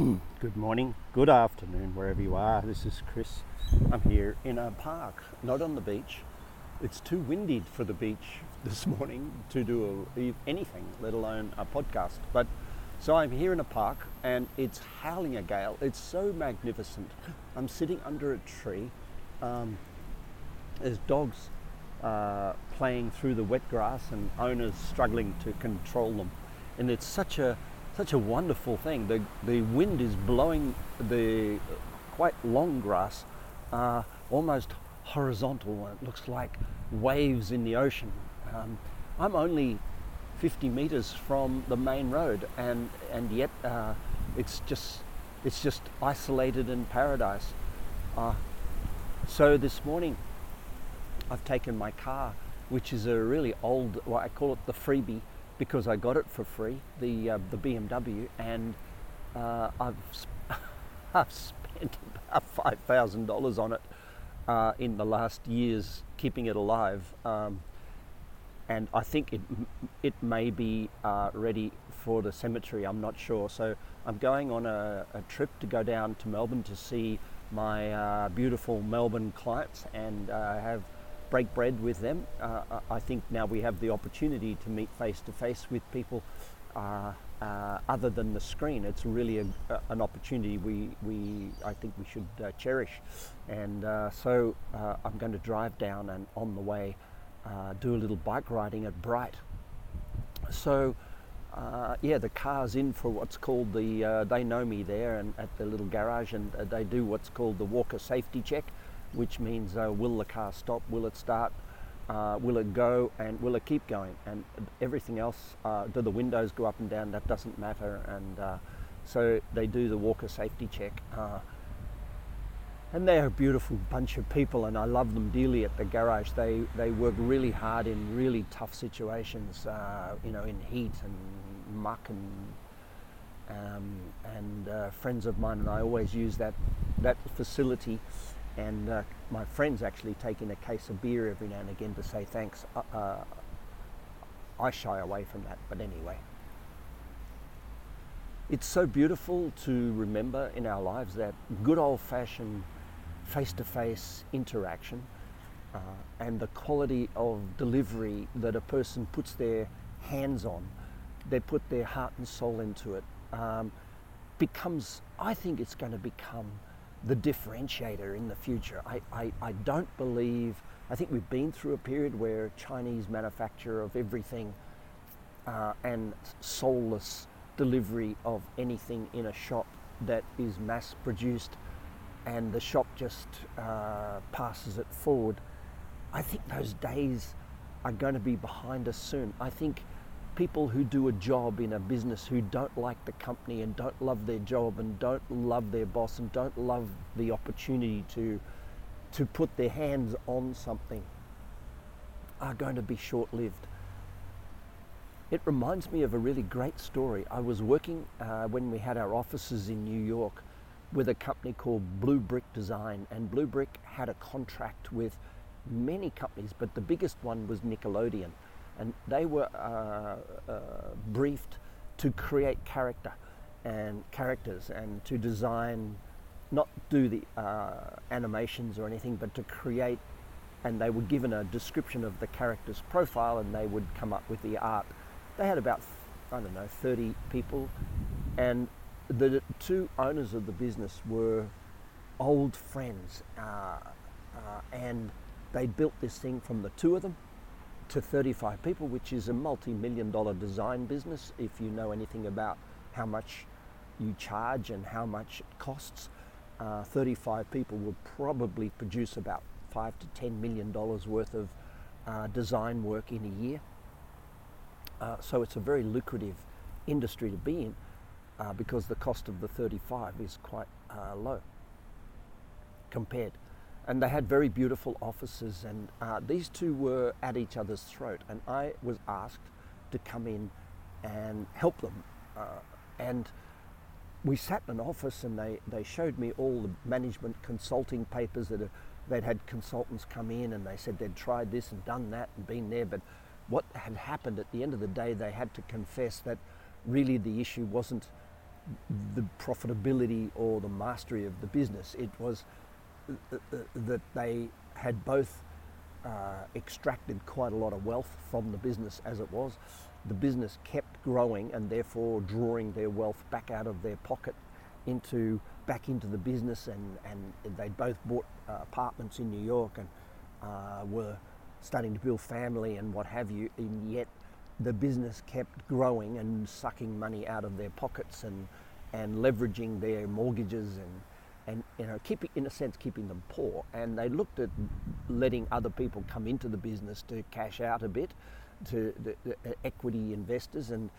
Good morning, good afternoon, wherever you are. This is Chris. I'm here in a park, not on the beach. It's too windy for the beach this morning to do anything, let alone a podcast. But so I'm here in a park and it's howling a gale. It's so magnificent. I'm sitting under a tree. Um, there's dogs uh, playing through the wet grass and owners struggling to control them. And it's such a such a wonderful thing. The, the wind is blowing the quite long grass uh, almost horizontal. and It looks like waves in the ocean. Um, I'm only 50 meters from the main road, and and yet uh, it's just it's just isolated in paradise. Uh, so this morning, I've taken my car, which is a really old, well, I call it the freebie because I got it for free, the uh, the BMW, and uh, I've I've spent about five thousand dollars on it uh, in the last years keeping it alive, um, and I think it it may be uh, ready for the cemetery. I'm not sure. So I'm going on a, a trip to go down to Melbourne to see my uh, beautiful Melbourne clients and uh, have break bread with them. Uh, I think now we have the opportunity to meet face to face with people uh, uh, other than the screen. It's really a, a, an opportunity we, we I think we should uh, cherish. And uh, so uh, I'm going to drive down and on the way do a little bike riding at Bright. So. Uh, yeah, the car's in for what's called the, uh, they know me there and at the little garage and uh, they do what's called the walker safety check which means uh, will the car stop, will it start, uh, will it go, and will it keep going? And everything else, uh, do the windows go up and down? That doesn't matter. And uh, so they do the walker safety check. Uh, and they're a beautiful bunch of people, and I love them dearly at the garage. They they work really hard in really tough situations, uh, you know, in heat and muck and um, and friends of mine and I always use that that facility and uh, my friends actually take in a case of beer every now and again to say thanks. Uh, uh, I shy away from that, but anyway. It's so beautiful to remember in our lives that good old fashioned face to face interaction uh, and the quality of delivery that a person puts their hands on, they put their heart and soul into it, um, becomes, I think it's going to become the differentiator in the future. I, I, I don't believe, I think we've been through a period where Chinese manufacture of everything uh, and soulless delivery of anything in a shop that is mass produced and the shop just uh, passes it forward. I think those days are going to be behind us soon. I think people who do a job in a business who don't like the company and don't love their job and don't love their boss and don't love the opportunity to to put their hands on something are going to be short-lived. It reminds me of a really great story. I was working uh, when we had our offices in New York with a company called Blue Brick Design, and Blue Brick had a contract with many companies, but the biggest one was Nickelodeon and they were uh, uh, briefed to create character and characters and to design, not do the uh, animations or anything, but to create. And they were given a description of the character's profile, and they would come up with the art. They had about I don't know 30 people, and the two owners of the business were old friends, uh, uh, and they built this thing from the two of them to 35 people, which is a multi million dollar design business if you know anything about how much you charge and how much it costs. Uh, 35 people will probably produce about 5 to 10 million dollars worth of uh, design work in a year. Uh, so it's a very lucrative industry to be in uh, because the cost of the 35 is quite uh, low compared and they had very beautiful offices and uh, these two were at each other's throat and i was asked to come in and help them uh, and we sat in an office and they, they showed me all the management consulting papers that are, they'd had consultants come in and they said they'd tried this and done that and been there but what had happened at the end of the day they had to confess that really the issue wasn't the profitability or the mastery of the business. It was that they had both uh, extracted quite a lot of wealth from the business as it was. The business kept growing and therefore drawing their wealth back out of their pocket into back into the business and, and they both bought uh, apartments in New York and uh, were starting to build family and what have you and yet the business kept growing and sucking money out of their pockets and and leveraging their mortgages and and you know keeping in a sense keeping them poor and they looked at letting other people come into the business to cash out a bit to the, the uh, equity investors and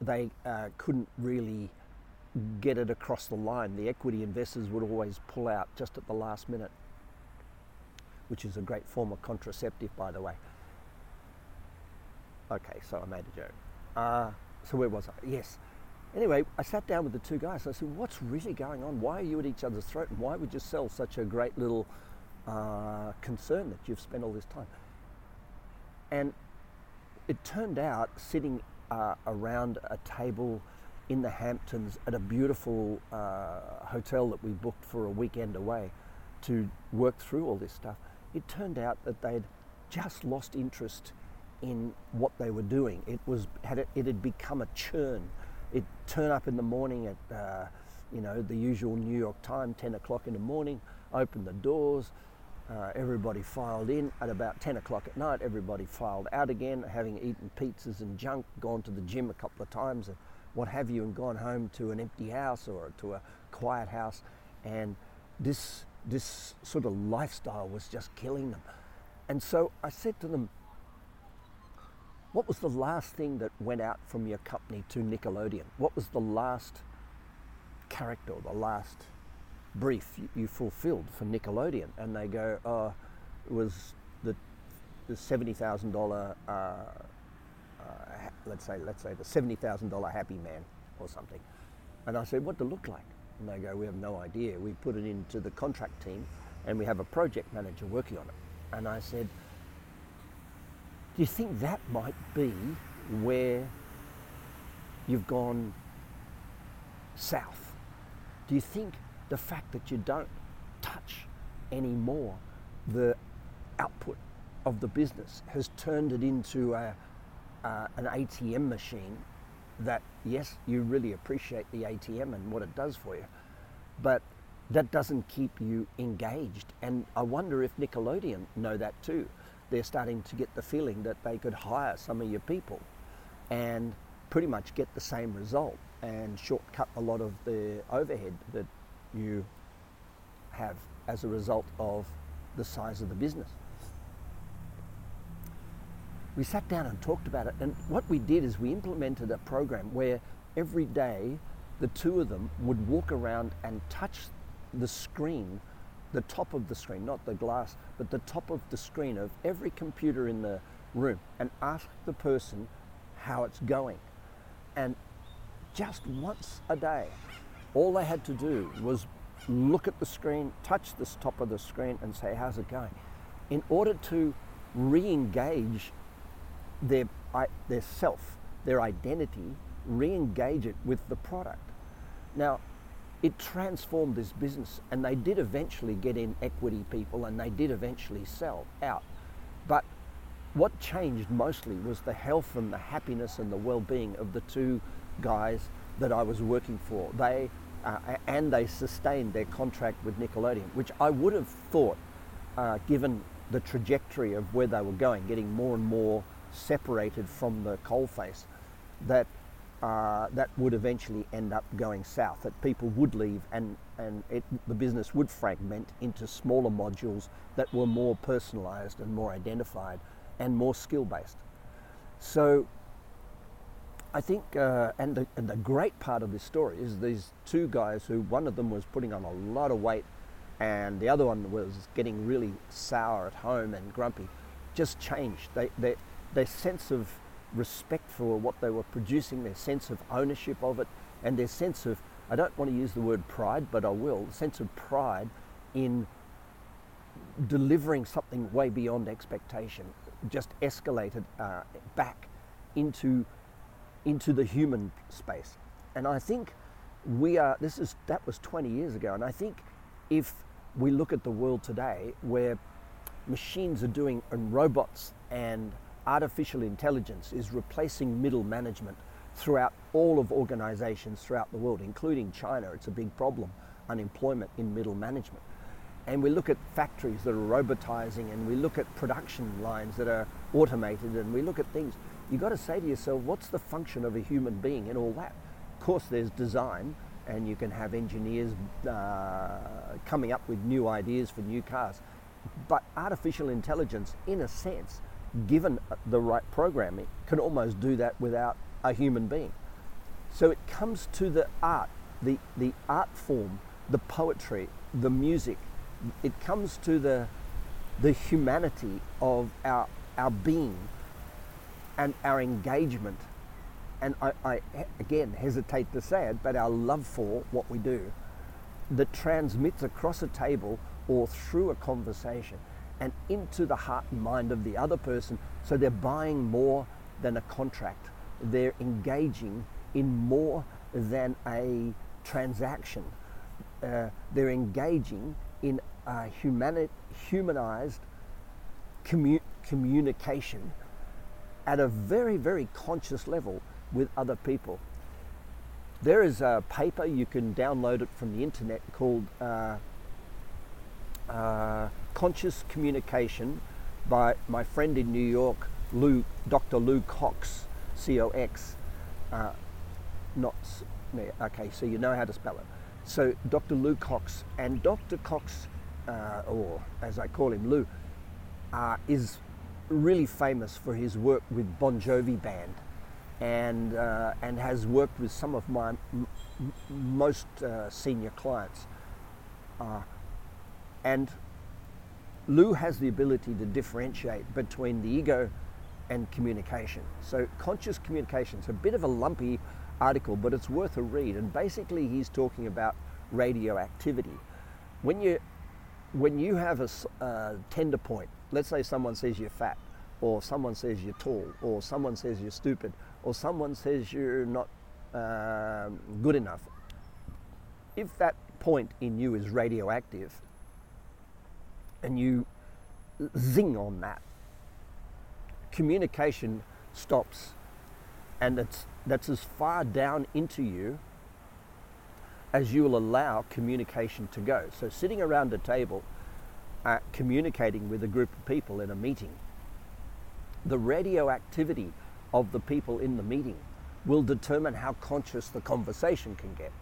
they uh, couldn't really get it across the line the equity investors would always pull out just at the last minute which is a great form of contraceptive by the way Okay, so I made a joke. Uh, so where was I? Yes. Anyway, I sat down with the two guys. I said, "What's really going on? Why are you at each other's throat? And why would you sell such a great little uh, concern that you've spent all this time?" And it turned out sitting uh, around a table in the Hamptons at a beautiful uh, hotel that we booked for a weekend away to work through all this stuff. It turned out that they'd just lost interest in what they were doing. It was had it, it had become a churn. It turn up in the morning at uh, you know the usual New York time, 10 o'clock in the morning. Open the doors. Uh, everybody filed in at about 10 o'clock at night. Everybody filed out again, having eaten pizzas and junk, gone to the gym a couple of times, and what have you, and gone home to an empty house or to a quiet house. And this this sort of lifestyle was just killing them. And so I said to them, what was the last thing that went out from your company to Nickelodeon? What was the last character, the last brief you, fulfilled for Nickelodeon? And they go, oh, it was the, the seventy thousand dollar, uh, uh, let's say, let's say the seventy thousand dollar Happy Man or something. And I said, what did it look like? And they go, we have no idea. We put it into the contract team, and we have a project manager working on it. And I said, do you think that might be where you've gone south? Do you think the fact that you don't touch anymore the output of the business has turned it into a, uh, an ATM machine that, yes, you really appreciate the ATM and what it does for you, but that doesn't keep you engaged. And I wonder if Nickelodeon know that too they're starting to get the feeling that they could hire some of your people and pretty much get the same result and shortcut a lot of the overhead that you have as a result of the size of the business. We sat down and talked about it, and what we did is we implemented a program where every day the two of them would walk around and touch the screen the top of the screen, not the glass, but the top of the screen of every computer in the room and ask the person how it's going. And just once a day, all they had to do was look at the screen, touch this top of the screen, and say, How's it going? In order to re engage their, their self, their identity, re engage it with the product. Now, it transformed this business and they did eventually get in equity people and they did eventually sell out. But what changed mostly was the health and the happiness and the well-being of the two guys that I was working for. They uh, and they sustained their contract with Nickelodeon, which I would have thought, uh, given the trajectory of where they were going, getting more and more separated from the coalface, that uh, that would eventually end up going south, that people would leave and, and it, the business would fragment into smaller modules that were more personalized and more identified and more skill based. So I think, uh, and, the, and the great part of this story is these two guys who one of them was putting on a lot of weight and the other one was getting really sour at home and grumpy, just changed. They, they, their sense of respect for what they were producing, their sense of ownership of it, and their sense of, I don't want to use the word pride, but I will, sense of pride in delivering something way beyond expectation, just escalated uh, back into, into the human space. And I think we are, this is, that was 20 years ago. And I think if we look at the world today where machines are doing, and robots and artificial intelligence is replacing middle management throughout all of organizations throughout the world, including China. It's a big problem, unemployment in middle management. And we look at factories that are robotizing and we look at production lines that are automated and we look at things. You've got to say to yourself, what's the function of a human being in all that? Of course, there's design, and you can have engineers uh, coming up with new ideas for new cars. But artificial intelligence, in a sense, given the right programming, can almost do that without a human being. So it comes to the art, the, the art form, the poetry, the music. It comes to the, the humanity of our, our being and our engagement. And I, I, again hesitate to say it, but our love for what we do that transmits across a table or through a conversation and into the heart and mind of the other person so they're buying more than a contract. They're engaging in more than a transaction. Uh, they're engaging in a humani- humanized commu- communication at a very, very conscious level with other people. There is a paper, you can download it from the internet, called uh, uh, Conscious Communication by my friend in New York, Lou, Dr. Lou Cox, C O X. Uh, not, okay, so you know how to spell it. So Dr. Lou Cox and Dr. Cox, uh, or as I call him, Lou, uh, is really famous for his work with Bon Jovi Band and, uh, and has worked with some of my m- most uh, senior clients. Uh, and Lou has the ability to differentiate between the ego and communication. So, conscious communication is a bit of a lumpy article, but it's worth a read. And basically, he's talking about radioactivity. When you, when you have a tender point, let's say someone says you're fat, or someone says you're tall, or someone says you're stupid, or someone says you're not uh, good enough, if that point in you is radioactive and you zing on that, communication stops and it's, that's as far down into you as you will allow communication to go. So, sitting around a table, uh, communicating with a group of people in a meeting, the radioactivity of the people in the meeting will determine how conscious the conversation can get.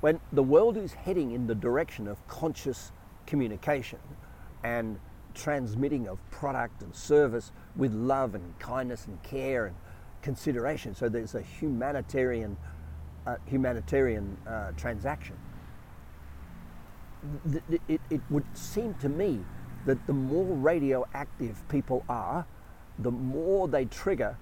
When the world is heading in the direction of conscious communication and transmitting of product and service with love and kindness and care and consideration, so there's a humanitarian, uh, humanitarian uh, transaction. It, it would seem to me that the more radioactive people are, the more they trigger,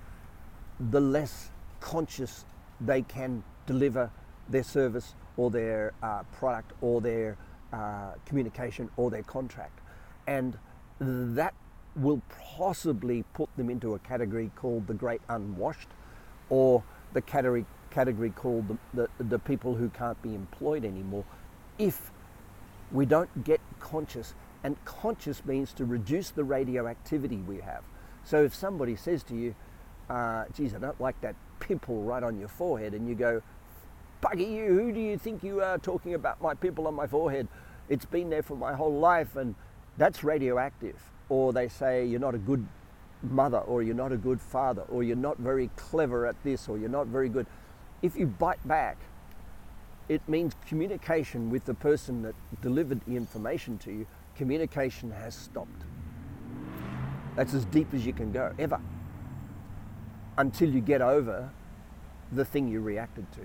the less conscious they can deliver their service or their uh, product or their uh, communication or their contract. And that will possibly put them into a category called the great unwashed or the category, category called the, the, the people who can't be employed anymore if we don't get conscious. And conscious means to reduce the radioactivity we have. So if somebody says to you, uh, geez, I don't like that pimple right on your forehead, and you go, bugger you, who do you think you are talking about my pimple on my forehead? It's been there for my whole life, and that's radioactive. Or they say you're not a good mother, or you're not a good father, or you're not very clever at this, or you're not very good. If you bite back, it means communication with the person that delivered the information to you, communication has stopped. That's as deep as you can go, ever. Until you get over the thing you reacted to.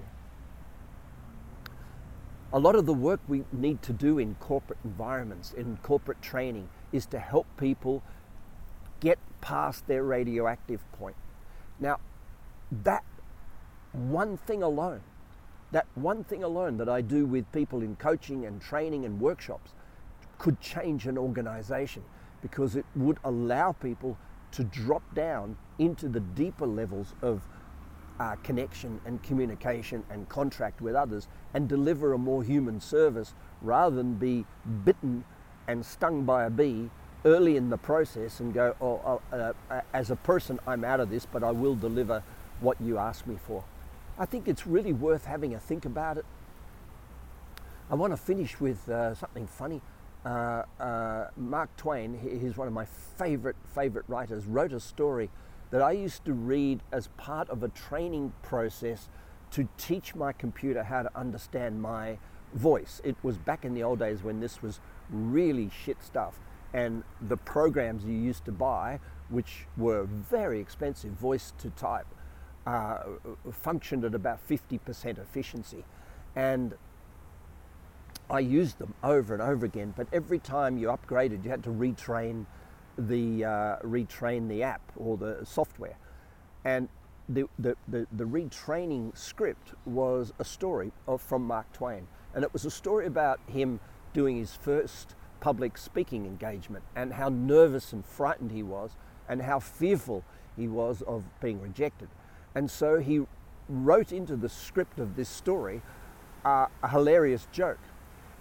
A lot of the work we need to do in corporate environments, in corporate training, is to help people get past their radioactive point. Now, that one thing alone, that one thing alone that I do with people in coaching and training and workshops could change an organization because it would allow people to drop down into the deeper levels of uh, connection and communication and contract with others and deliver a more human service rather than be bitten and stung by a bee early in the process and go, oh, uh, uh, as a person, I'm out of this, but I will deliver what you ask me for. I think it's really worth having a think about it. I want to finish with uh, something funny. Uh, uh, Mark Twain, he's one of my favorite, favorite writers, wrote a story that I used to read as part of a training process to teach my computer how to understand my voice. It was back in the old days when this was really shit stuff. And the programs you used to buy, which were very expensive, voice to type, uh, functioned at about 50% efficiency. And I used them over and over again, but every time you upgraded, you had to retrain the uh, retrain the app or the software. And the, the, the, the, retraining script was a story of, from Mark Twain. And it was a story about him doing his first public speaking engagement and how nervous and frightened he was and how fearful he was of being rejected. And so he wrote into the script of this story uh, a hilarious joke.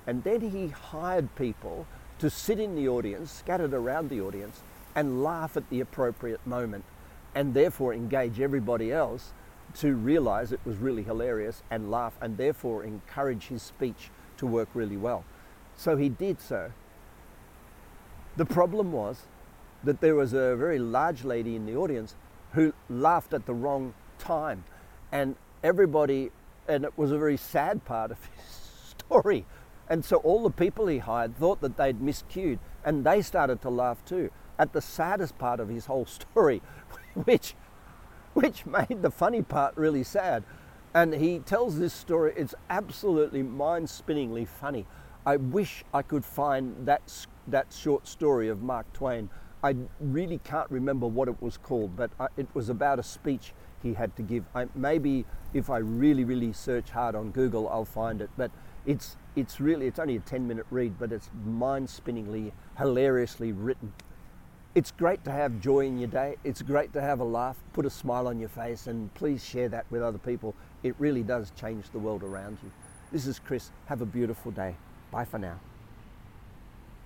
And then he hired people to sit in the audience, scattered around the audience, and laugh at the appropriate moment, and therefore engage everybody else to realize it was really hilarious and laugh, and therefore encourage his speech to work really well. So he did so. The problem was that there was a very large lady in the audience who laughed at the wrong time, and everybody, and it was a very sad part of his story and so all the people he hired thought that they'd miscued, and they started to laugh too at the saddest part of his whole story, which, which made the funny part really sad. And he tells this story, it's absolutely mind spinningly funny. I wish I could find that, that short story of Mark Twain. I really can't remember what it was called, but it was about a speech he had to give. I, maybe if I really, really search hard on Google, I'll find it. But it's it's really it's only a 10 minute read but it's mind spinningly hilariously written. It's great to have joy in your day. It's great to have a laugh put a smile on your face and please share that with other people. It really does change the world around you. This is chris. Have a beautiful day. Bye for now